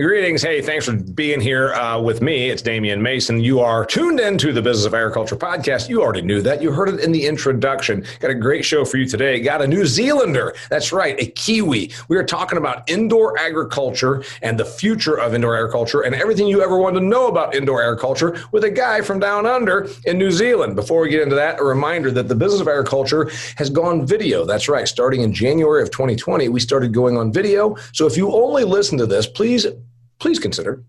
Greetings. Hey, thanks for being here uh, with me. It's Damian Mason. You are tuned into the Business of Agriculture podcast. You already knew that. You heard it in the introduction. Got a great show for you today. Got a New Zealander. That's right, a Kiwi. We are talking about indoor agriculture and the future of indoor agriculture and everything you ever wanted to know about indoor agriculture with a guy from down under in New Zealand. Before we get into that, a reminder that the Business of Agriculture has gone video. That's right. Starting in January of 2020, we started going on video. So if you only listen to this, please please consider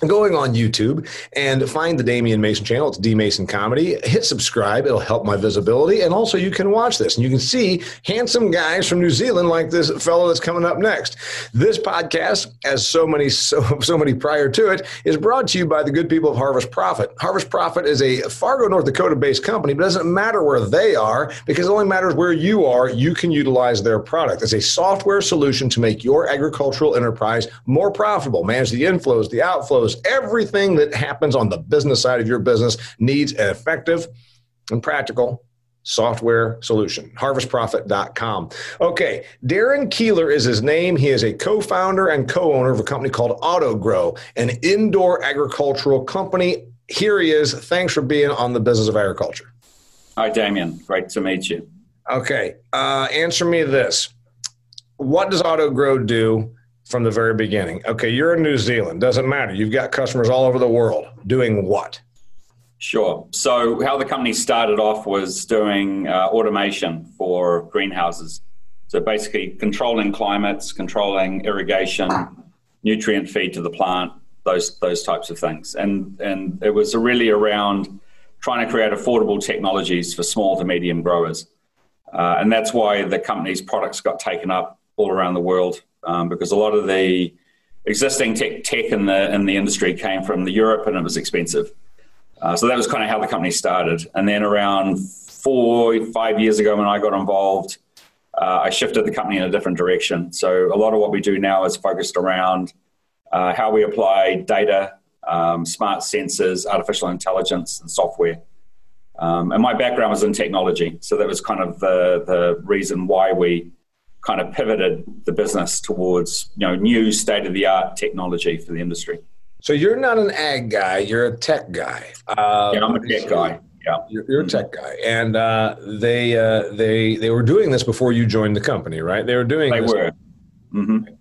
going on YouTube and find the Damian Mason channel. It's D Mason Comedy. Hit subscribe. It'll help my visibility. And also you can watch this and you can see handsome guys from New Zealand like this fellow that's coming up next. This podcast, as so many so, so many prior to it, is brought to you by the good people of Harvest Profit. Harvest Profit is a Fargo, North Dakota based company, but it doesn't matter where they are because it only matters where you are. You can utilize their product. It's a software solution to make your agricultural enterprise more profitable, manage the inflows, the outflows, everything that happens on the business side of your business needs an effective and practical software solution. Harvestprofit.com okay Darynn Keiller is his name. He is a co-founder and co-owner of a company called autogrow an indoor agricultural company. Here he is. Thanks for being on the business of agriculture. Hi Damian. Great to meet you. Okay uh, answer me this. What does autogrow do from the very beginning. Okay, you're in New Zealand. Doesn't matter. You've got customers all over the world. Doing what? Sure. So, how the company started off was doing uh, automation for greenhouses. So, basically, controlling climates, controlling irrigation, nutrient feed to the plant, those those types of things. And and it was really around trying to create affordable technologies for small to medium growers. Uh, and that's why the company's products got taken up all around the world um, because a lot of the existing tech, tech in the in the industry came from the Europe and it was expensive. Uh, so that was kind of how the company started. And then around four five years ago when I got involved, uh, I shifted the company in a different direction. So a lot of what we do now is focused around uh, how we apply data, um, smart sensors, artificial intelligence, and software. Um, and my background was in technology, so that was kind of the the reason why we kind of pivoted the business towards you know new state of the art technology for the industry. So you're not an ag guy; you're a tech guy. Uh, yeah, I'm a tech guy. Yeah, you're, you're a tech guy, and uh, they uh, they they were doing this before you joined the company, right? They were doing. They this. were. Mm-hmm.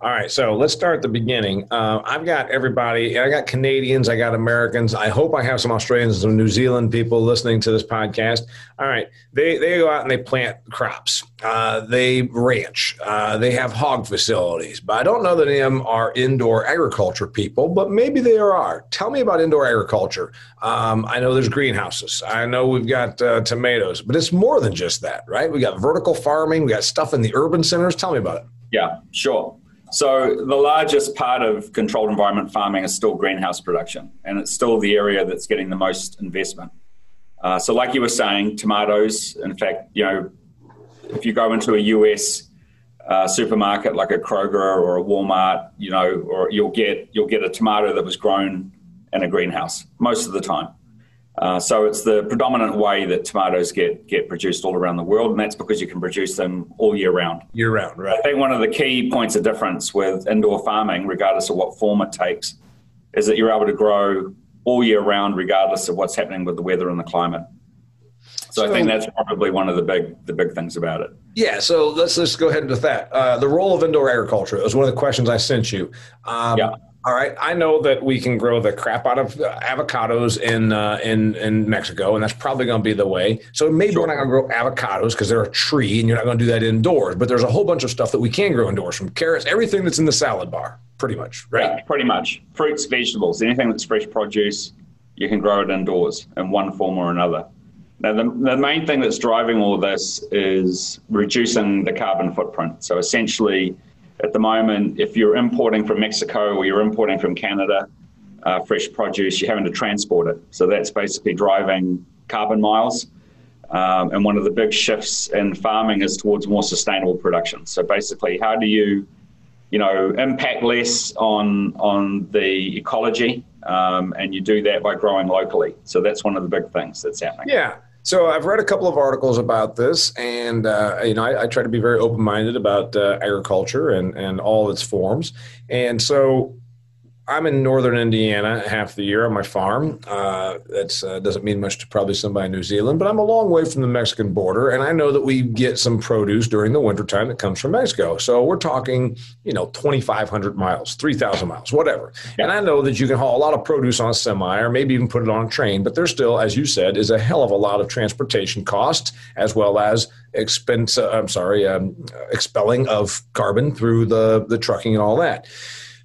All right, so let's start at the beginning. Uh, I've got everybody. I got Canadians. I got Americans. I hope I have some Australians, and some New Zealand people listening to this podcast. All right, they they go out and they plant crops. Uh, they ranch. Uh, they have hog facilities. But I don't know that any of them are indoor agriculture people. But maybe they are. Tell me about indoor agriculture. Um, I know there's greenhouses. I know we've got uh, tomatoes, but it's more than just that, right? We got vertical farming. We got stuff in the urban centers. Tell me about it. Yeah, sure. So the largest part of controlled environment farming is still greenhouse production, and it's still the area that's getting the most investment. Uh, so, like you were saying, tomatoes. In fact, you know, if you go into a US uh, supermarket like a Kroger or a Walmart, you know, or you'll get you'll get a tomato that was grown in a greenhouse most of the time. Uh, so it's the predominant way that tomatoes get get produced all around the world, and that's because you can produce them all year round. Year round, right? I think one of the key points of difference with indoor farming, regardless of what form it takes, is that you're able to grow all year round, regardless of what's happening with the weather and the climate. So, so I think that's probably one of the big the big things about it. Yeah. So let's let's go ahead with that. Uh, the role of indoor agriculture was one of the questions I sent you. Um, yeah all right, I know that we can grow the crap out of avocados in uh, in in Mexico, and that's probably going to be the way. So maybe sure. we're not going to grow avocados because they're a tree, and you're not going to do that indoors. But there's a whole bunch of stuff that we can grow indoors, from carrots, everything that's in the salad bar, pretty much, right? Yeah, pretty much. Fruits, vegetables, anything that's fresh produce, you can grow it indoors in one form or another. Now, the, the main thing that's driving all this is reducing the carbon footprint. So essentially at the moment, if you're importing from Mexico or you're importing from Canada, uh, fresh produce, you're having to transport it. So that's basically driving carbon miles. Um, and one of the big shifts in farming is towards more sustainable production. So basically, how do you, you know, impact less on on the ecology, um, and you do that by growing locally. So that's one of the big things that's happening. Yeah. So I've read a couple of articles about this, and uh, you know, I, I, try to be very open-minded about uh, agriculture and and all its forms. And so I'm in northern Indiana half the year on my farm. Uh, that uh, doesn't mean much to probably somebody in New Zealand, but I'm a long way from the Mexican border, and I know that we get some produce during the wintertime that comes from Mexico. So we're talking, you know, 2,500 miles, 3,000 miles, whatever. Yeah. And I know that you can haul a lot of produce on a semi or maybe even put it on a train, but there still, as you said, is a hell of a lot of transportation costs as well as expense. Uh, I'm sorry, um, expelling of carbon through the the trucking and all that.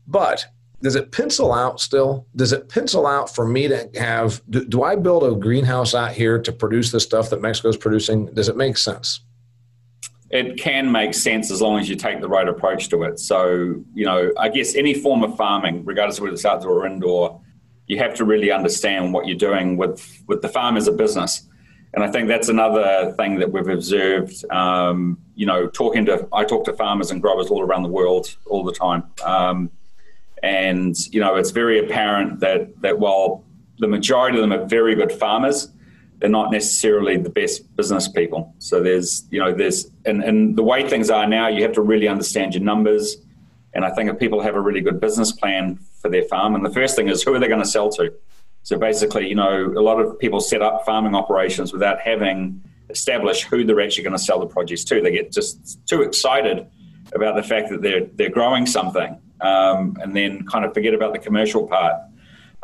But does it pencil out still? Does it pencil out for me to have? Do, do I build a greenhouse out here to produce the stuff that Mexico is producing? Does it make sense? It can make sense as long as you take the right approach to it. So, you know, I guess any form of farming, regardless of whether it's outdoor or indoor, you have to really understand what you're doing with, with the farm as a business. And I think that's another thing that we've observed. Um, you know, talking to, I talk to farmers and growers all around the world all the time. Um, and you know, it's very apparent that that while the majority of them are very good farmers, they're not necessarily the best business people. So there's you know there's and, and the way things are now, you have to really understand your numbers. And I think if people have a really good business plan for their farm, and the first thing is who are they going to sell to? So basically, you know, a lot of people set up farming operations without having established who they're actually going to sell the produce to. They get just too excited about the fact that they're they're growing something um, and then kind of forget about the commercial part.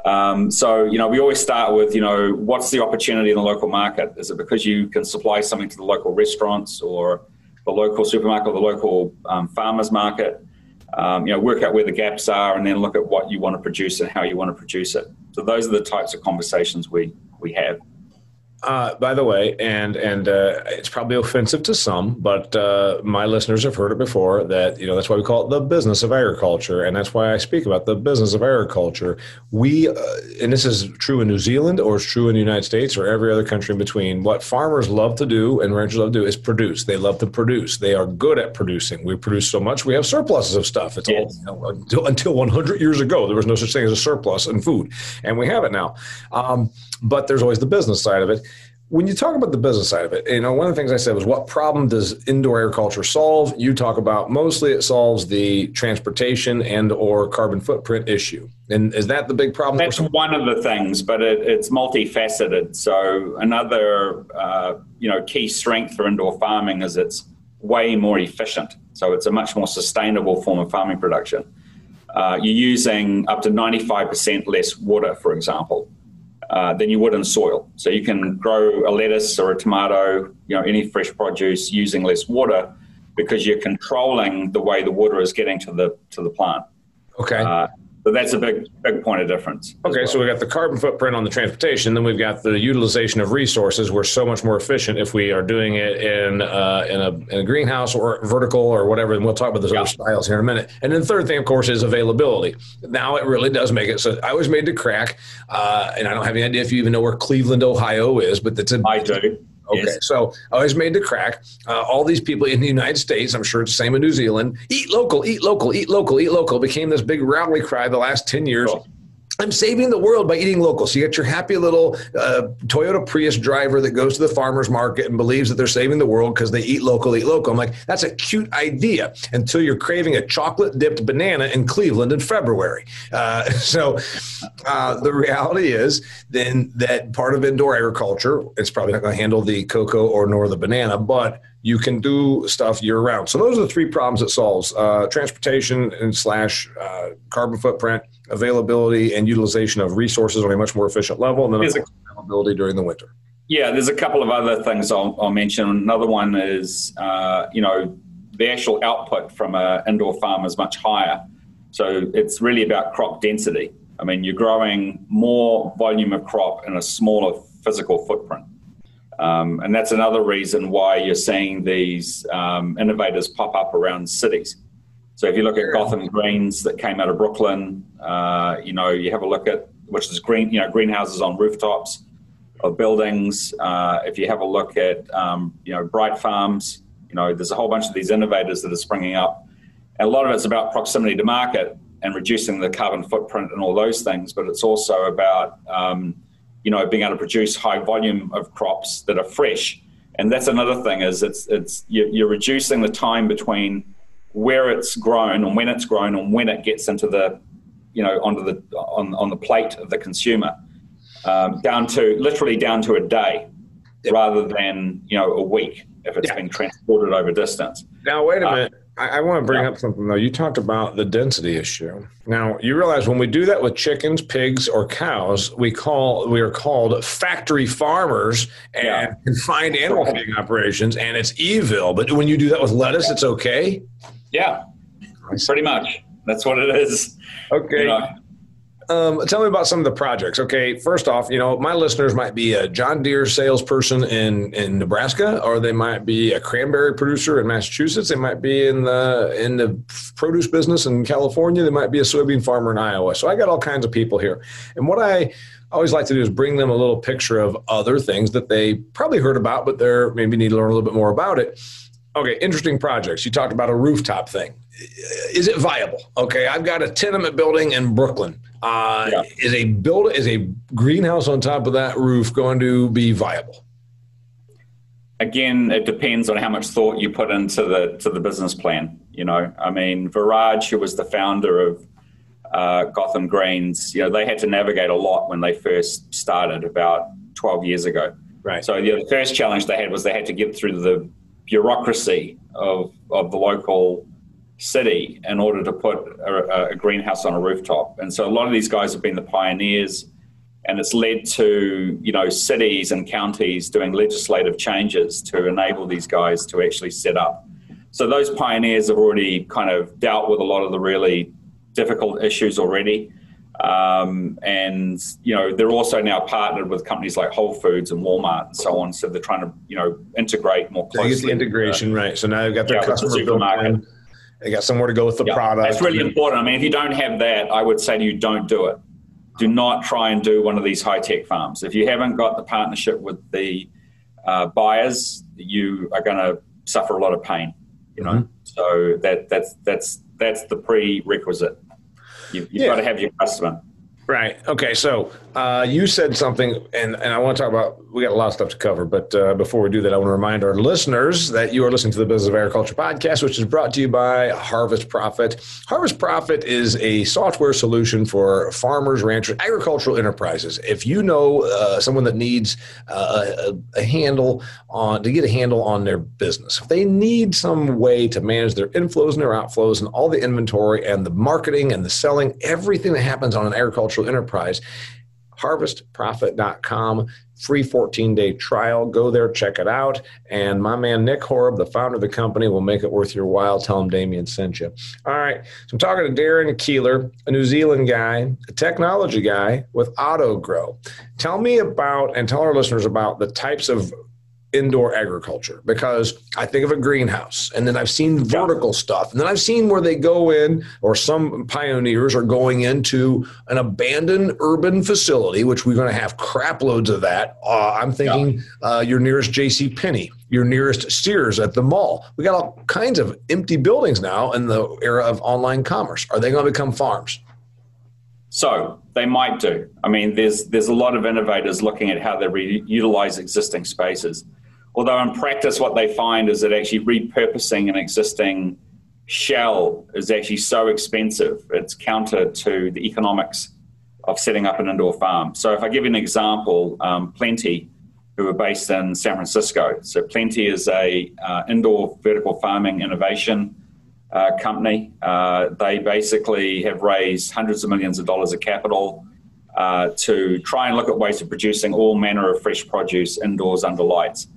Um, so, you know, we always start with, you know, what's the opportunity in the local market? Is it because you can supply something to the local restaurants or the local supermarket or the local um, farmers market? Um, you know, work out where the gaps are and then look at what you want to produce and how you want to produce it. So those are the types of conversations we, we have. Uh, by the way, and and uh, it's probably offensive to some, but uh, my listeners have heard it before. That you know that's why we call it the business of agriculture, and that's why I speak about the business of agriculture. We, uh, and this is true in New Zealand, or it's true in the United States, or every other country in between. What farmers love to do and ranchers love to do is produce. They love to produce. They are good at producing. We produce so much, we have surpluses of stuff. It's yes. all you know, until, until 100 years ago, there was no such thing as a surplus in food, and we have it now. Um, but there's always the business side of it when you talk about the business side of it, you know, one of the things I said was what problem does indoor agriculture solve? You talk about mostly it solves the transportation and or carbon footprint issue. And is that the big problem? That's one of the things, but it, it's multifaceted. So another, uh, you know, key strength for indoor farming is it's way more efficient. So it's a much more sustainable form of farming production. Uh, you're using up to 95% less water, for example. Uh, than you would in soil. So you can grow a lettuce or a tomato, you know, any fresh produce using less water because you're controlling the way the water is getting to the to the plant. Okay. Uh, so that's a big big point of difference. Okay, well. so we got the carbon footprint on the transportation, then we've got the utilization of resources. We're so much more efficient if we are doing it in uh, in, a, in a greenhouse or vertical or whatever. And we'll talk about those yeah. other styles here in a minute. And then the third thing, of course, is availability. Now it really does make it so. I was made to crack, uh, and I don't have any idea if you even know where Cleveland, Ohio is, but it's a I do. Okay, yes. so I was made to crack. Uh, all these people in the United States, I'm sure it's the same in New Zealand, eat local, eat local, eat local, eat local became this big rally cry the last 10 years. Oh. I'm saving the world by eating local. So you get your happy little uh, Toyota Prius driver that goes to the farmer's market and believes that they're saving the world because they eat local, eat local. I'm like, that's a cute idea until you're craving a chocolate dipped banana in Cleveland in February. Uh, so uh, the reality is then that part of indoor agriculture, it's probably not going to handle the cocoa or nor the banana, but you can do stuff year round. So those are the three problems it solves: uh, transportation and slash uh, carbon footprint availability and utilization of resources on a much more efficient level, and then a, availability during the winter. Yeah, there's a couple of other things I'll, I'll mention. Another one is, uh, you know, the actual output from an indoor farm is much higher. So it's really about crop density. I mean, you're growing more volume of crop in a smaller physical footprint. Um, and that's another reason why you're seeing these um, innovators pop up around cities. So if you look at Gotham Greens that came out of Brooklyn, uh, you know, you have a look at which is green, you know, greenhouses on rooftops. of buildings. Uh, if you have a look at um, you know Bright Farms, you know there's a whole bunch of these innovators that are springing up, and a lot of it's about proximity to market and reducing the carbon footprint and all those things. But it's also about um, you know being able to produce high volume of crops that are fresh. And that's another thing is it's it's you're reducing the time between where it's grown and when it's grown and when it gets into the you know onto the on, on the plate of the consumer um, down to literally down to a day yep. rather than you know a week if it's yeah. been transported over distance. Now wait a uh, minute. I, I want to bring yeah. up something though. You talked about the density issue. Now you realize when we do that with chickens, pigs, or cows, we call we are called factory farmers and yeah. confined animal feeding operations, and it's evil. But when you do that with lettuce, it's okay. Yeah, pretty much. That's what it is. Okay. You know, um, tell me about some of the projects. Okay, first off, you know my listeners might be a John Deere salesperson in in Nebraska, or they might be a cranberry producer in Massachusetts. They might be in the in the produce business in California. They might be a soybean farmer in Iowa. So I got all kinds of people here. And what I always like to do is bring them a little picture of other things that they probably heard about, but they're maybe need to learn a little bit more about it. Okay, interesting projects. You talked about a rooftop thing. Is it viable? Okay, I've got a tenement building in Brooklyn uh, yeah. Is a build is a greenhouse on top of that roof going to be viable? Again, it depends on how much thought you put into the to the business plan. You know, I mean, Viraj, who was the founder of uh, Gotham Greens, you know, they had to navigate a lot when they first started about 12 years ago. Right. So the first challenge they had was they had to get through the bureaucracy of of the local city in order to put a, a, greenhouse on a rooftop. And so a lot of these guys have been the pioneers, and it's led to you know cities and counties doing legislative changes to enable these guys to actually set up. So those pioneers have already kind of dealt with a lot of the really difficult issues already. Um, and you know they're also now partnered with companies like Whole Foods and Walmart and so on. So they're trying to you know integrate more closely. So the integration, right? So now they've got their yeah, customer the supermarket. They got somewhere to go with the yeah, product. That's really important. I mean, if you don't have that, I would say to you, don't do it. Do not try and do one of these high tech farms. If you haven't got the partnership with the uh, buyers, you are going to suffer a lot of pain. You know, mm-hmm. so that that's that's that's the prerequisite. You've, you've yeah. got to have your customer. Right. Okay. So uh, you said something, and, and I want to talk about. We got a lot of stuff to cover, but uh, before we do that, I want to remind our listeners that you are listening to the Business of Agriculture podcast, which is brought to you by Harvest Profit. Harvest Profit is a software solution for farmers, ranchers, agricultural enterprises. If you know uh, someone that needs uh, a, a, handle on to get a handle on their business, if they need some way to manage their inflows and their outflows and all the inventory and the marketing and the selling, everything that happens on an agricultural enterprise harvestprofit.com free 14 day trial. Go there check it out. And my man Nick Horob the founder of the company will make it worth your while. Tell him Damian sent you. All right. So i'm talking to Darynn Keiller a new zealand guy a technology guy with AutoGrow. Tell me about and tell our listeners about the types of indoor agriculture because I think of a greenhouse and then I've seen vertical stuff and then I've seen where they go in or some pioneers are going into an abandoned urban facility which we're going to have crap loads of that uh, I'm thinking yeah. uh, your nearest JC Penney your nearest Sears at the mall we got all kinds of empty buildings now in the era of online commerce are they going to become farms so they might do. I mean, there's there's a lot of innovators looking at how they re- utilize existing spaces. Although in practice, what they find is that actually repurposing an existing shell is actually so expensive, it's counter to the economics of setting up an indoor farm. So if I give you an example, um, Plenty, who are based in San Francisco. So Plenty is a uh, indoor vertical farming innovation uh, company. Uh, they basically have raised hundreds of millions of dollars of capital uh, to try and look at ways of producing all manner of fresh produce indoors under lights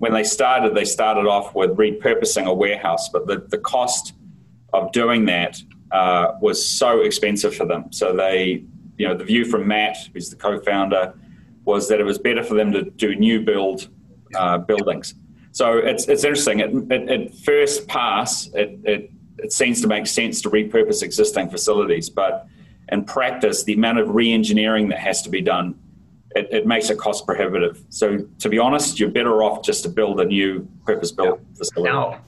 when they started, they started off with repurposing a warehouse, but the, the cost of doing that uh, was so expensive for them. So they, you know, the view from Matt, who's the co-founder, was that it was better for them to do new build uh, buildings. So it's, it's interesting. At, first pass, it, it, it seems to make sense to repurpose existing facilities, but in practice, the amount of re-engineering that has to be done it, it, makes it cost prohibitive. So to be honest, you're better off just to build a new purpose-built yeah. facility. Now,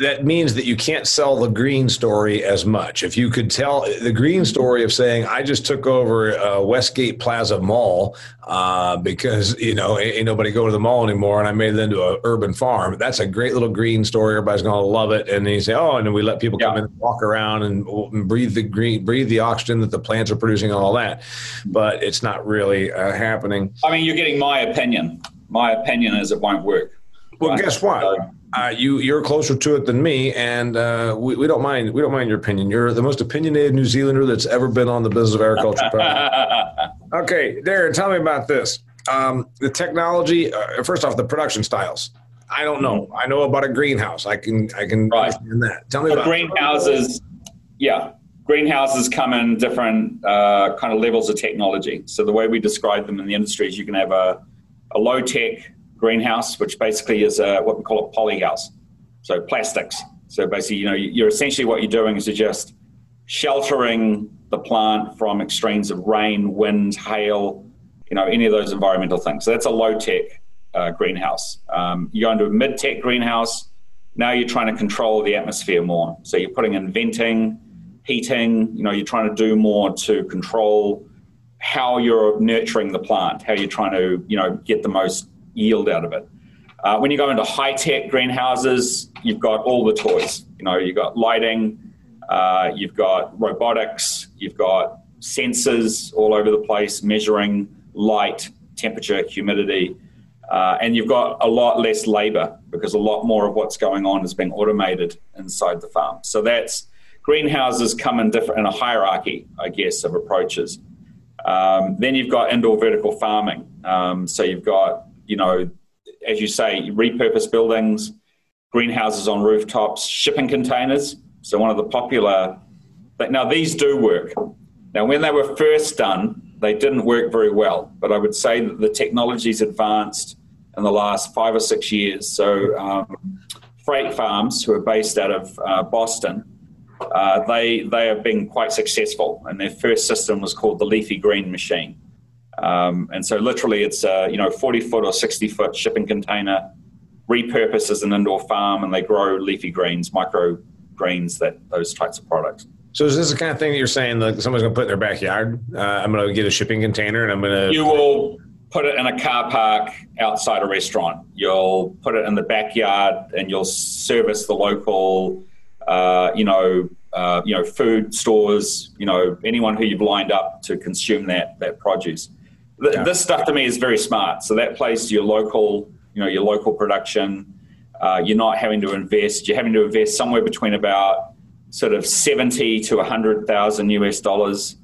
that means that you can't sell the green story as much. If you could tell the green story of saying, I just took over uh, Westgate Plaza Mall uh, because, you know, ain't, nobody go to the mall anymore and I made it into an urban farm. That's a great little green story. Everybody's going to love it. And then you say, oh, and then we let people come in and walk around and, and, breathe the green, breathe the oxygen that the plants are producing and all that. But it's not really uh, happening. I mean, you're getting my opinion. My opinion is it won't work. Well, guess what? Uh, you you're closer to it than me, and uh, we, we don't mind we don't mind your opinion. You're the most opinionated New Zealander that's ever been on the Business of Agriculture. okay, Darynn, tell me about this. Um, the technology. Uh, first off, the production styles. I don't know. I know about a greenhouse. I can I can right. understand that. Tell me so about greenhouses. Yeah, greenhouses come in different uh, kind of levels of technology. So the way we describe them in the industry is you can have a, a low tech greenhouse, which basically is a, what we call a polyhouse. So plastics. So basically, you know, you're essentially what you're doing is you're just sheltering the plant from extremes of rain, wind, hail, you know, any of those environmental things. So that's a low tech uh, greenhouse. Um, you go into a mid tech greenhouse. Now you're trying to control the atmosphere more. So you're putting in venting, heating. You know, you're trying to do more to control how you're nurturing the plant, how you're trying to, you know, get the most yield out of it. Uh, when you go into high tech greenhouses, you've got all the toys. You know, you've got lighting, uh, you've got robotics, you've got sensors all over the place measuring light, temperature, humidity, uh, and you've got a lot less labor because a lot more of what's going on is being automated inside the farm. So that's greenhouses come in different in a hierarchy, I guess, of approaches. Um, then you've got indoor vertical farming. Um, so you've got you know, as you say, repurpose buildings, greenhouses on rooftops, shipping containers. So one of the popular. Now these do work. Now when they were first done, they didn't work very well. But I would say that the technology's advanced in the last five or six years. So um, freight farms, who are based out of uh, Boston, uh, they they have been quite successful. And their first system was called the Leafy Green Machine. Um, and so literally it's a, you know, 40 foot or 60 foot shipping container, repurposed as an indoor farm and they grow leafy greens, micro greens, that those types of products. So is this the kind of thing that you're saying that someone's going to put in their backyard? Uh, I'm going to get a shipping container and I'm going to. You will put it in a car park outside a restaurant. You'll put it in the backyard and you'll service the local, uh, you know, uh, you know, food stores. You know, anyone who you've lined up to consume that that produce yeah. this stuff to me is very smart. So that plays to your local, you know, your local production. Uh, you're not having to invest. You're having to invest somewhere between about sort of seventy to hundred thousand US dollars,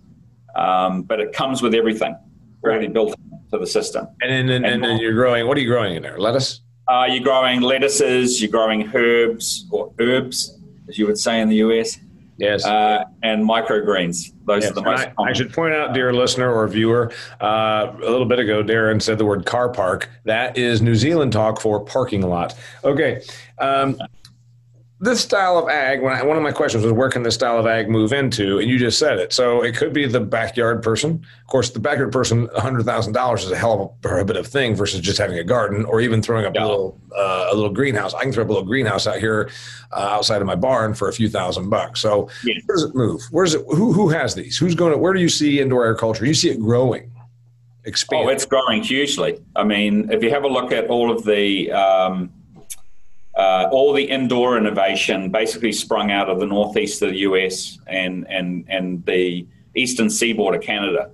um, but it comes with everything already built into the system. And then, and, and, then you're growing. What are you growing in there? Lettuce. Uh, you're growing lettuces. You're growing herbs or herbs, as you would say in the US. Yes. Uh, and microgreens. Those yes. are the most I, I, should point out, dear listener or viewer, uh, a little bit ago, Darynn said the word car park. That is New Zealand talk for parking lot. Okay. Um, this style of ag, when I, one of my questions was where can this style of ag move into, and you just said it. So it could be the backyard person. Of course, the backyard person, hundred thousand dollars is a hell of a prohibitive thing versus just having a garden or even throwing up yeah. a little uh, a little greenhouse. I can throw up a little greenhouse out here uh, outside of my barn for a few thousand bucks. So yeah. where does it move? where's it? Who who has these? Who's going to? Where do you see indoor agriculture? You see it growing. Expanding. Oh, it's growing hugely. I mean, if you have a look at all of the um, uh, all the indoor innovation basically sprung out of the northeast of the US and, and, and the eastern seaboard of Canada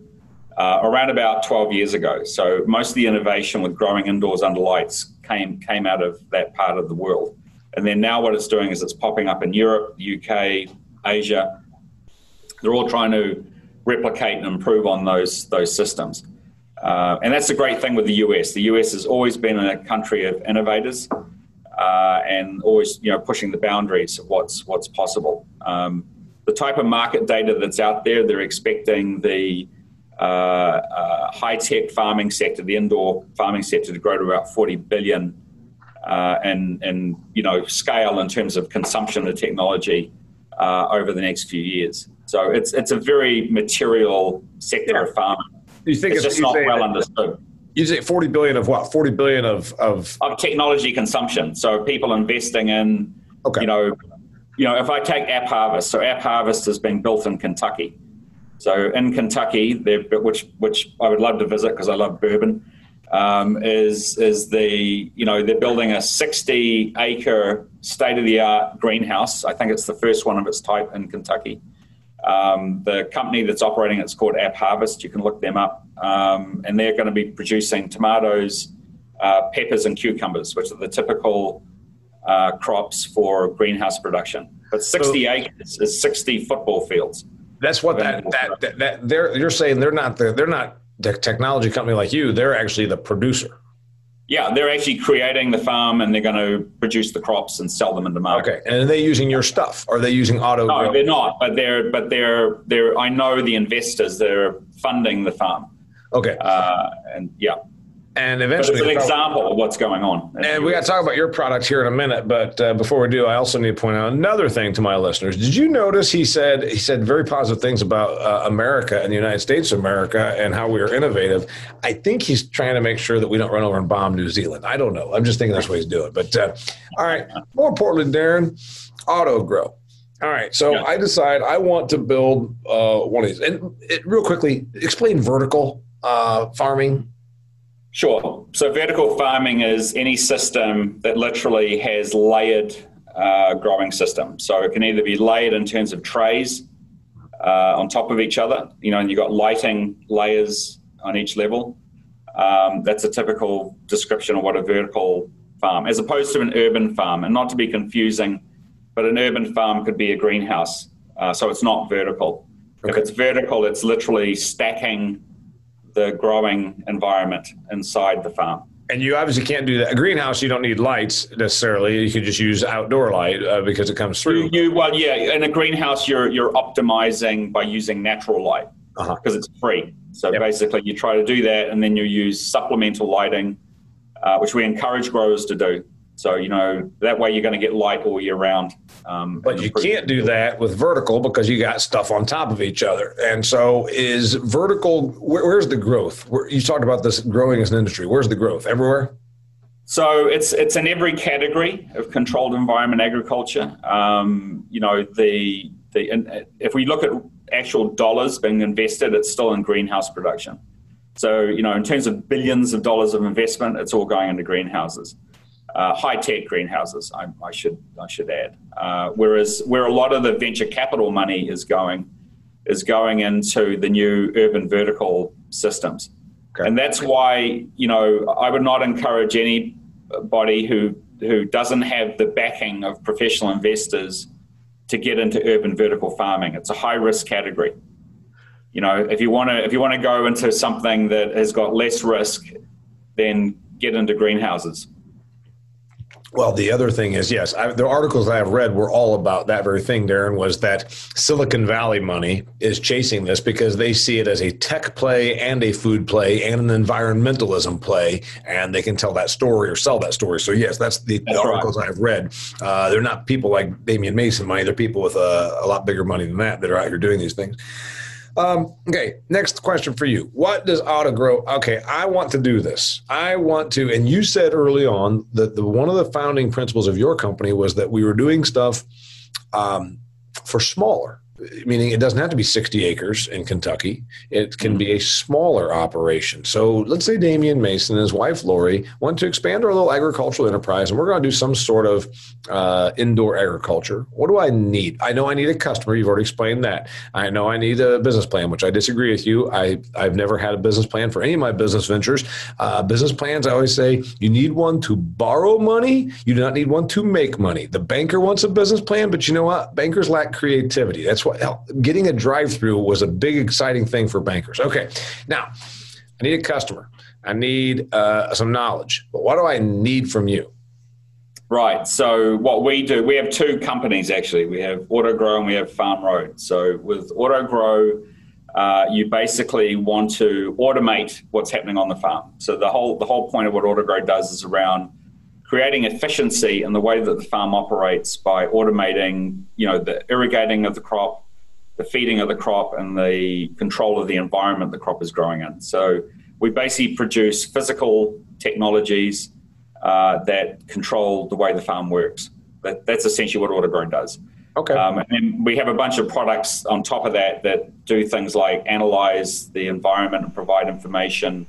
uh, around about 12 years ago. So most of the innovation with growing indoors under lights came, came out of that part of the world. And then now what it's doing is it's popping up in Europe, UK, Asia. They're all trying to replicate and improve on those, those systems. Uh, and that's the great thing with the US. The US has always been a country of innovators uh, and always you know pushing the boundaries of what's what's possible. Um, the type of market data that's out there, they're expecting the uh, uh, high tech farming sector, the indoor farming sector, to grow to about 40 billion, uh, and and you know scale in terms of consumption of technology uh, over the next few years. So it's it's a very material sector yeah. of farming. You think it's, it's just not well understood You say 40 billion of what? 40 billion of, of of technology consumption. So people investing in, Okay. you know, you know, if I take App Harvest, so App Harvest has been built in Kentucky. So in Kentucky, which which I would love to visit because I love bourbon. Um, is is the you know they're building a 60 acre state of the art greenhouse. I think it's the first one of its type in Kentucky. Um, the company that's operating it's called App Harvest. You can look them up, um, and they're going to be producing tomatoes, uh, peppers, and cucumbers, which are the typical uh, crops for greenhouse production. But 60 acres is 60 football fields. that's what that, that, that, that they're, you're saying they're not the, they're not the technology company like you. They're actually the producer. Yeah, they're actually creating the farm, and they're going to produce the crops and sell them in the market. Okay. And are they using your stuff? Are they using auto? No, they're not. But they're but they're they're. I know the investors. They're funding the farm, Okay. uh, and yeah. And But eventually, it's an example of what's going on. And we got to talk about your product here in a minute, but uh, before we do, I also need to point out another thing to my listeners. Did you notice he said he said very positive things about uh, America and the United States of America and how we are innovative? I think he's trying to make sure that we don't run over and bomb New Zealand. I don't know. I'm just thinking that's what he's doing. But uh, all right, more importantly, Darynn, auto grow. All right, so Yeah. I decide I want to build uh, one of these. And it, real quickly, explain vertical uh, farming. Sure. So vertical farming is any system that literally has layered uh, growing system. So it can either be layered in terms of trays uh, on top of each other, you know, and you've got lighting layers on each level. Um, that's a typical description of what a vertical farm, as opposed to an urban farm. And not to be confusing, but an urban farm could be a greenhouse. Uh, so it's not vertical. If it's vertical, it's literally stacking the growing environment inside the farm. And you obviously can't do that. A greenhouse, you don't need lights necessarily. You can just use outdoor light uh, because it comes through. You, you well, yeah. In a greenhouse, you're you're optimizing by using natural light because Uh-huh. it's free. So Yep. basically, you try to do that, and then you use supplemental lighting, uh, which we encourage growers to do. So you know that way you're going to get light all year round. Um, But you can't do that with vertical because you got stuff on top of each other. And so, is vertical? Where, where's the growth? Where, you talked about this growing as an industry. Where's the growth? Everywhere. So it's it's in every category of controlled environment agriculture. Um, you know the the and if we look at actual dollars being invested, it's still in greenhouse production. So you know in terms of billions of dollars of investment, it's all going into greenhouses, uh, high tech greenhouses. I, I should I should add. Uh, whereas where a lot of the venture capital money is going is going into the new urban vertical systems. Okay. And that's why, you know, I would not encourage anybody who who doesn't have the backing of professional investors to get into urban vertical farming. It's a high risk category. You know, if you want to if you want to go into something that has got less risk, then get into greenhouses. Well, the other thing is, yes, I, the articles I have read were all about that very thing, Darynn, was that Silicon Valley money is chasing this because they see it as a tech play and a food play and an environmentalism play, and they can tell that story or sell that story. So, yes, that's the, the That's right. articles I've read. Uh, they're not people like Damian Mason money, they're people with a, a lot bigger money than that that are out here doing these things. Um, okay, next question for you. What does auto grow? Okay, I want to do this. I want to, and you said early on that the one of the founding principles of your company was that we were doing stuff um, for smaller, meaning it doesn't have to be 60 acres in Kentucky. It can be a smaller operation. So let's say Damian Mason and his wife Lori want to expand our little agricultural enterprise, and we're going to do some sort of uh, indoor agriculture. What do I need? I know I need a customer. You've already explained that. I know I need a business plan, which I disagree with you. I, I've never had a business plan for any of my business ventures. Uh, business plans, I always say you need one to borrow money. You do not need one to make money. The banker wants a business plan, but you know what? Bankers lack creativity. That's what getting a drive through was a big, exciting thing for bankers. Okay. Now, I need a customer. I need uh, some knowledge. But what do I need from you? Right. So what we do, we have two companies actually. We have AutoGrow and we have Farm Road. So with AutoGrow, uh, you basically want to automate what's happening on the farm. So the whole the whole point of what AutoGrow does is around creating efficiency in the way that the farm operates by automating, you know, the irrigating of the crop, the feeding of the crop, and the control of the environment the crop is growing in. So we basically produce physical technologies uh, that control the way the farm works. That, that's essentially what AutoGrown does. Okay. Um, and we have a bunch of products on top of that that do things like analyze the environment and provide information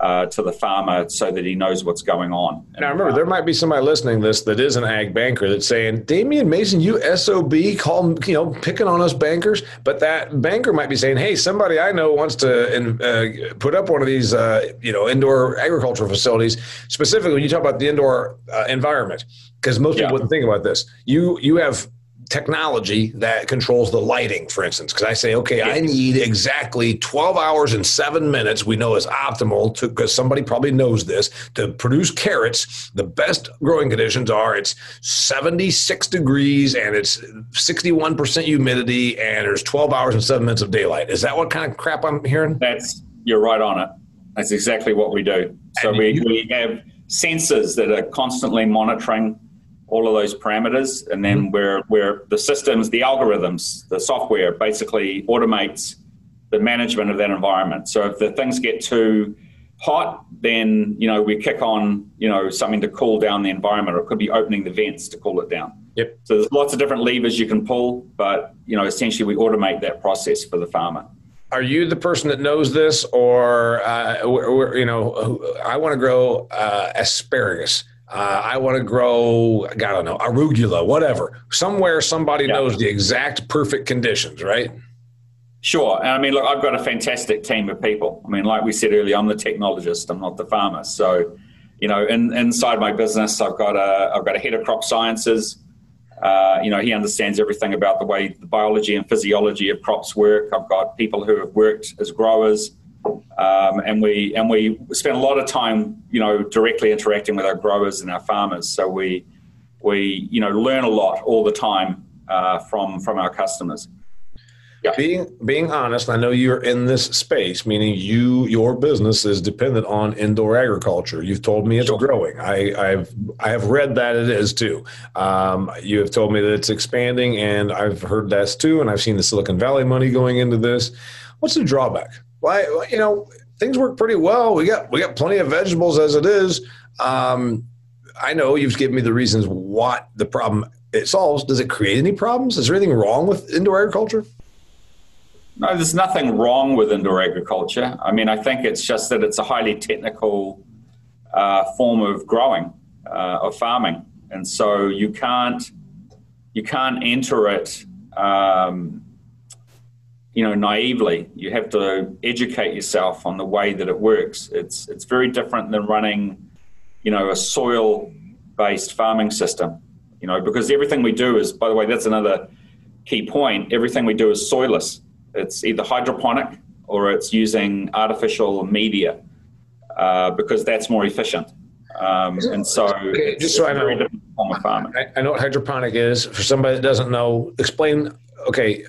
uh, to the farmer so that he knows what's going on. Now, remember, there might be somebody listening to this that is an ag banker that's saying, Damian Mason, you SOB, call, you know, picking on us bankers. But that banker might be saying, hey, somebody I know wants to uh, put up one of these, uh, you know, indoor agricultural facilities. Specifically, when you talk about the indoor uh, environment, because most people wouldn't think about this. You, you have technology that controls the lighting, for instance. Because I say, okay, I need exactly 12 hours and seven minutes, we know is optimal to because somebody probably knows this, to produce carrots. The best growing conditions are it's 76 degrees and it's 61% humidity and there's 12 hours and seven minutes of daylight. Is that what kind of crap I'm hearing? That's you're right on it. That's exactly what we do. So we, we have sensors that are constantly monitoring all of those parameters, and then mm-hmm. where where the systems, the algorithms, the software basically automates the management of that environment. So if the things get too hot, then you know we kick on you know something to cool down the environment, or it could be opening the vents to cool it down. Yep. So there's lots of different levers you can pull, but you know essentially we automate that process for the farmer. Are you the person that knows this, or uh, you know, I want to grow uh, asparagus? Uh, I want to grow, I don't know, arugula, whatever. Somewhere somebody yeah. knows the exact perfect conditions, right? Sure. And I mean, look, I've got a fantastic team of people. I mean, like we said earlier, I'm the technologist, I'm not the farmer. So, you know, in, inside my business, I've got a, I've got a head of crop sciences. Uh, you know, he understands everything about the way the biology and physiology of crops work. I've got people who have worked as growers um, and we and we spend a lot of time, you know, directly interacting with our growers and our farmers. So we we you know learn a lot all the time uh, from from our customers. Yeah. Being being honest, I know you're in this space, meaning you your business is dependent on indoor agriculture. You've told me it's sure. growing. I, I've I have read that it is too. Um, you have told me that it's expanding, and I've heard that's too, and I've seen the Silicon Valley money going into this. What's the drawback? Why, you know, things work pretty well. We got we got plenty of vegetables as it is. Um, I know you've given me the reasons what the problem it solves. Does it create any problems? Is there anything wrong with indoor agriculture? No, there's nothing wrong with indoor agriculture. I mean, I think it's just that it's a highly technical uh, form of growing, uh, of farming, and so you can't you can't enter it um, you know, naively. You have to educate yourself on the way that it works. It's it's very different than running, you know, a soil-based farming system. You know, because everything we do is, by the way, that's another key point. Everything we do is soilless. It's either hydroponic or it's using artificial media uh, because that's more efficient. Um, and so, okay, just so I know, I, I know what hydroponic is. For somebody that doesn't know, explain. Okay,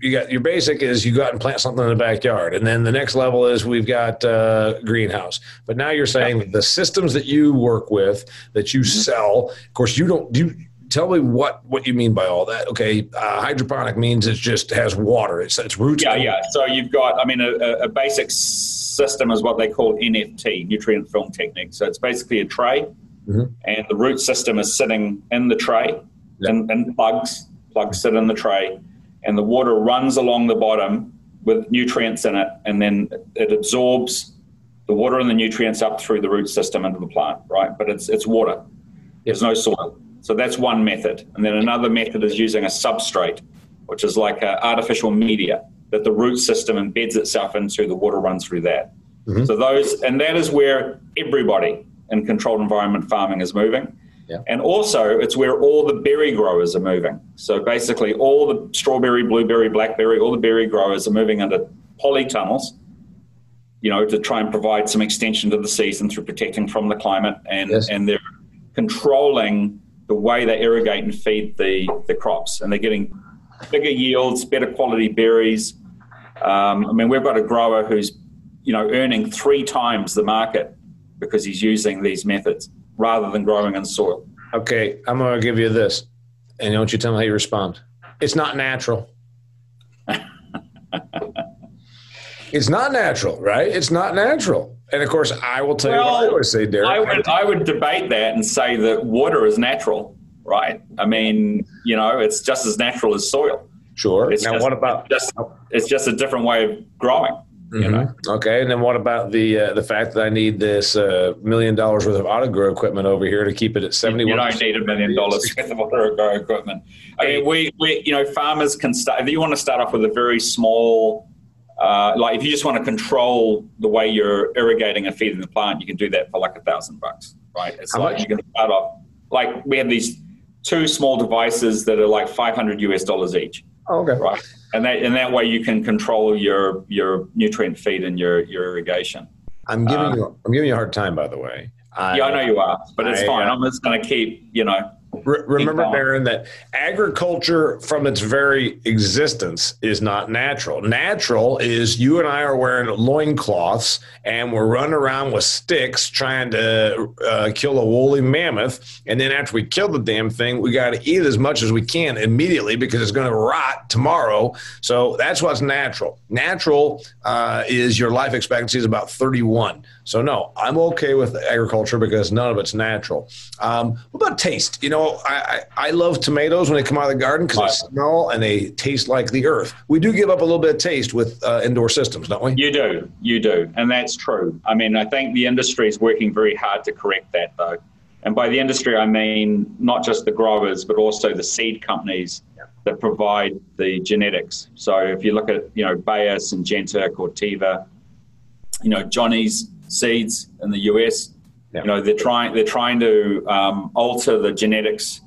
you got your basic is you go out and plant something in the backyard, and then the next level is we've got uh, greenhouse. But now you're saying the systems that you work with that you mm-hmm. sell. Of course, you don't. Do you tell me what what you mean by all that? Okay, uh, hydroponic means it just has water. It's it's roots. Yeah, yeah. So you've got. I mean, a, a basic system is what they call NFT, nutrient film technique. So it's basically a tray, mm-hmm. and the root system is sitting in the tray, yep. and, and plugs plugs sit in the tray and the water runs along the bottom with nutrients in it, and then it absorbs the water and the nutrients up through the root system into the plant, right? But it's it's water. There's no soil. So that's one method. And then another method is using a substrate, which is like an artificial media that the root system embeds itself into, the water runs through that. Mm-hmm. So those, and that is where everybody in controlled environment farming is moving. Yeah. And also, it's where all the berry growers are moving. So basically, all the strawberry, blueberry, blackberry, all the berry growers are moving under polytunnels, you know, to try and provide some extension to the season through protecting from the climate. And, yes. and they're controlling the way they irrigate and feed the, the crops. And they're getting bigger yields, better quality berries. Um, I mean, we've got a grower who's, you know, earning three times the market because he's using these methods rather than growing in soil. Okay, I'm going to give you this, and I want you to tell me how you respond. It's not natural. It's not natural, right? It's not natural. And of course, I will tell well, you what I always say, Derek. I would, I would debate that and say that water is natural, right? I mean, you know, it's just as natural as soil. Sure. It's now, just, what about? It's just, it's just a different way of growing. Mm-hmm. You know? Okay, and then what about the uh, the fact that I need this uh, million dollars worth of AutoGrow equipment over here to keep it at seventy? You don't need a million dollars worth of AutoGrow equipment. I mean, we, we you know farmers can start. If you want to start off with a very small uh, like if you just want to control the way you're irrigating and feeding the plant, you can do that for like a thousand bucks, right? It's How like much? you can start off like we have these two small devices that are like 500 US dollars each. Oh, okay. Right. And that, and that way you can control your, your nutrient feed and your, your irrigation. I'm giving um, you, I'm giving you a hard time, by the way. I, yeah, I know you are, but it's I, fine. Uh, I'm just going to keep, you know, remember, Darynn, that agriculture from its very existence is not natural. Natural is you and I are wearing loincloths and we're running around with sticks trying to uh, kill a woolly mammoth. And then after we kill the damn thing, we got to eat as much as we can immediately because it's going to rot tomorrow. So that's what's natural. Natural uh, is your life expectancy is about 31. So no, I'm okay with agriculture because none of it's natural. Um, what about taste? You know, I, I, I, love tomatoes when they come out of the garden because they smell and they taste like the earth. We do give up a little bit of taste with uh, indoor systems, don't we? You do, you do, and that's true. I mean, I think the industry is working very hard to correct that, though. And by the industry, I mean not just the growers, but also the seed companies that provide the genetics. So if you look at, you know, Bayer, Syngenta, Corteva, you know, Johnny's seeds in the US. Yeah. You know, they're trying they're trying to um, alter the genetics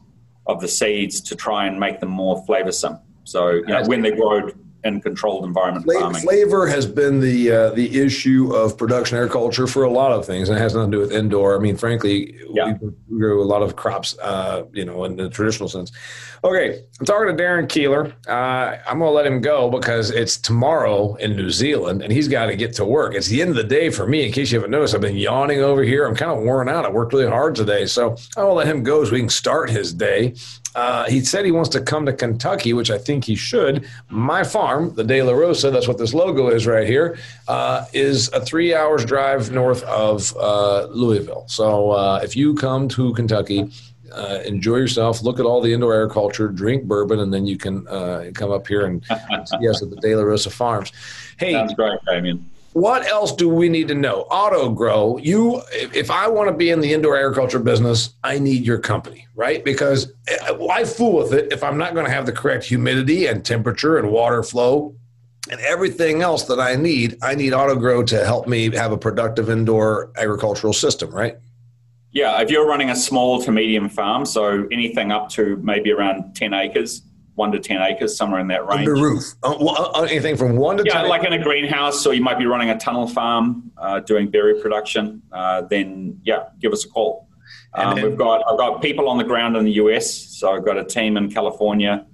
of the seeds to try and make them more flavorsome. So you know, when they grow in controlled environment flavor, farming. Flavor has been the uh, the issue of production agriculture for a lot of things, and it has nothing to do with indoor. I mean, frankly, yeah. we grow a lot of crops, uh, you know, in the traditional sense. Okay, I'm talking to Darynn Keiller. Uh, I'm going to let him go because it's tomorrow in New Zealand, and he's got to get to work. It's the end of the day for me. In case you haven't noticed, I've been yawning over here. I'm kind of worn out. I worked really hard today, so I'll let him go so we can start his day. Uh, he said he wants to come to Kentucky, which I think he should. My farm, the De La Rosa, that's what this logo is right here, uh, is a three hours drive north of uh, Louisville. So uh, if you come to Kentucky, uh, enjoy yourself, look at all the indoor agriculture, drink bourbon, and then you can come up here and see us at the De La Rosa Farms. Hey, sounds great, Damian what else do we need to know? AutoGrow. You, if I want to be in the indoor agriculture business, I need your company, right? Because eh, why fool with it if I'm not going to have the correct humidity and temperature and water flow and everything else that I need? I need AutoGrow to help me have a productive indoor agricultural system, right? Yeah, if you're running a small to medium farm, so anything up to maybe around 10 acres, one to 10 acres, somewhere in that range. Under roof. Uh, uh, anything from one to yeah, 10 like in a greenhouse, so you might be running a tunnel farm uh, doing berry production, uh, then yeah, give us a call. Um, then, we've got I've got people on the ground in the US, so I've got a team in California.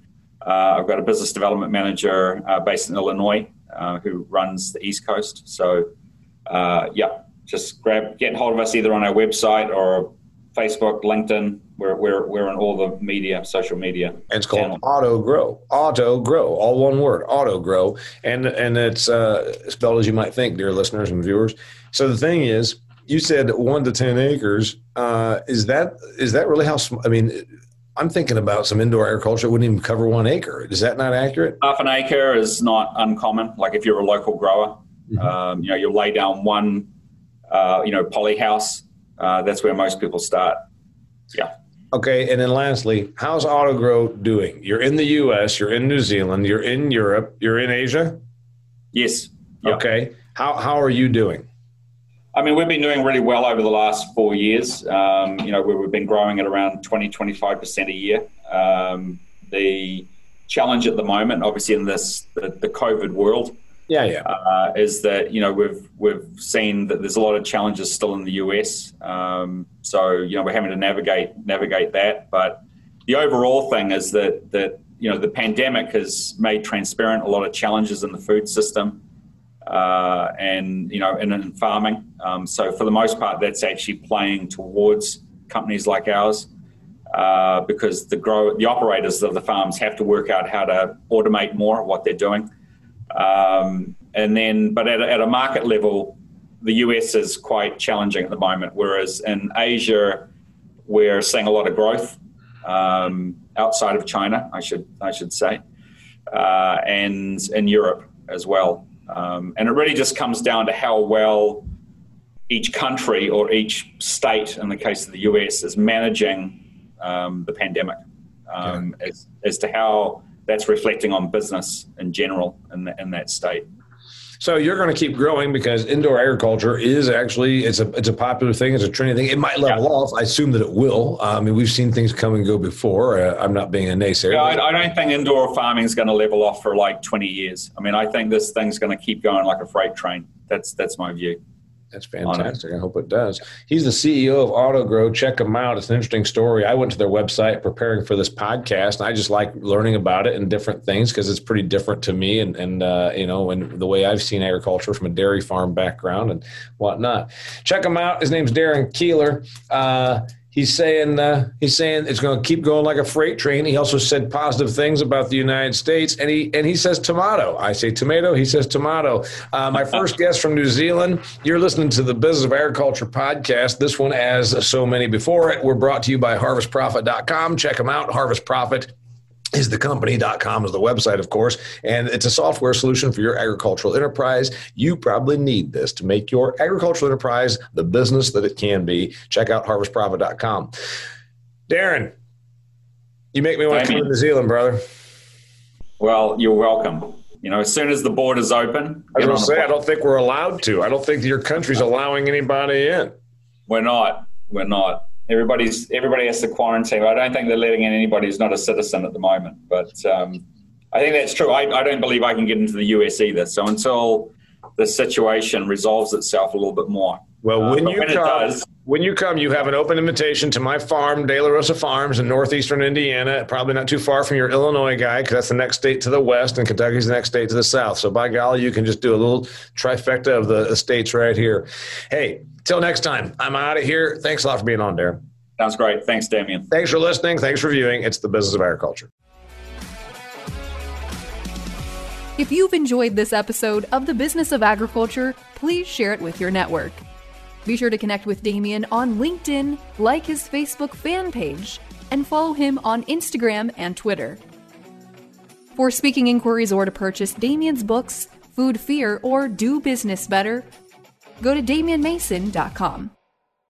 Uh, I've got a business development manager uh, based in Illinois who runs the East Coast. So yeah, just grab get hold of us either on our website or Facebook, LinkedIn. We're, we're, we're on all the media, social media. And it's called channel. AutoGrow. Auto Grow, all one word, AutoGrow. And, and it's uh, spelled as you might think, dear listeners and viewers. So the thing is, you said one to 10 acres. Uh, is that is that really how, I mean, I'm thinking about some indoor agriculture wouldn't even cover one acre. Is that not accurate? Half an acre is not uncommon. Like if you're a local grower, mm-hmm. um, you know, you'll lay down one, uh, you know, poly house uh, that's where most people start. Yeah. Okay, and then lastly, how's AutoGrow doing? You're in the U.S., you're in New Zealand, you're in Europe, you're in Asia. Yes. Yep. Okay. How how are you doing? I mean, we've been doing really well over the last four years. Um, you know, we've been growing at around 20, 25% a year. Um, the challenge at the moment, obviously, in this the, the COVID world, yeah, yeah. Uh, is that you know we've we've seen that there's a lot of challenges still in the US. Um, so you know we're having to navigate navigate that. But the overall thing is that that you know the pandemic has made transparent a lot of challenges in the food system. Uh, and you know, and in farming. Um, so for the most part, that's actually playing towards companies like ours uh, because the grow the operators of the farms have to work out how to automate more of what they're doing. Um, and then, but at, at a market level, the US is quite challenging at the moment, whereas in Asia, we're seeing a lot of growth um, outside of China, I should I should say, uh, and in Europe as well. Um, and it really just comes down to how well each country or each state, in the case of the US, is managing um, the pandemic um, as, as to how that's reflecting on business in general in, the, in that state. So you're going to keep growing because indoor agriculture is actually it's a it's a popular thing. It's a trendy thing. It might level yeah. off. I assume that it will. Uh, I mean, we've seen things come and go before. Uh, I'm not being a naysayer. Yeah, I, I, don't think indoor farming is going to level off for like 20 years. I mean, I think this thing's going to keep going like a freight train. That's that's my view. That's fantastic. I hope it does. He's the CEO of AutoGrow. Check him out. It's an interesting story. I went to their website preparing for this podcast, and I just like learning about it and different things because it's pretty different to me and and uh, you know and the way I've seen agriculture from a dairy farm background and whatnot. Check him out. His name's Darynn Keiller. Uh, he's saying uh, he's saying it's going to keep going like a freight train. He also said positive things about the United States, and he and he says tomato. I say tomato. He says tomato. Uh, my first guest from New Zealand. You're listening to the Business of Agriculture podcast. This one, as so many before it, we're brought to you by HarvestProfit.com. Check them out. Harvest Profit is the company.com is the website of course. And it's a software solution for your agricultural enterprise. You probably need this to make your agricultural enterprise the business that it can be. Check out harvestprofit.com darynn you make me want to come to new zealand brother. Well you're welcome. You know as soon as the borders open i was going to say i don't think we're allowed to. I don't think your country's allowing anybody in. We're not. We're not everybody's everybody has to quarantine. I don't think they're letting in anybody who's not a citizen at the moment. But um, I think that's true. I, I, don't believe I can get into the US either. So until the situation resolves itself a little bit more. Well, uh, when uh, you when come, does, when you come, you have an open invitation to my farm, De La Rosa Farms in northeastern Indiana. Probably not too far from your Illinois guy, because that's the next state to the west, and Kentucky's the next state to the south. So by golly, you can just do a little trifecta of the states right here. Hey, Till next time, I'm out of here. Thanks a lot for being on, Darynn. Sounds great. Thanks, Damian. Thanks for listening. Thanks for viewing. It's the business of agriculture. If you've enjoyed this episode of The Business of Agriculture, please share it with your network. Be sure to connect with Damian on LinkedIn, like his Facebook fan page, and follow him on Instagram and Twitter. For speaking inquiries or to purchase Damian's books, Food Fear, or Do Business Better, go to damianmason.com.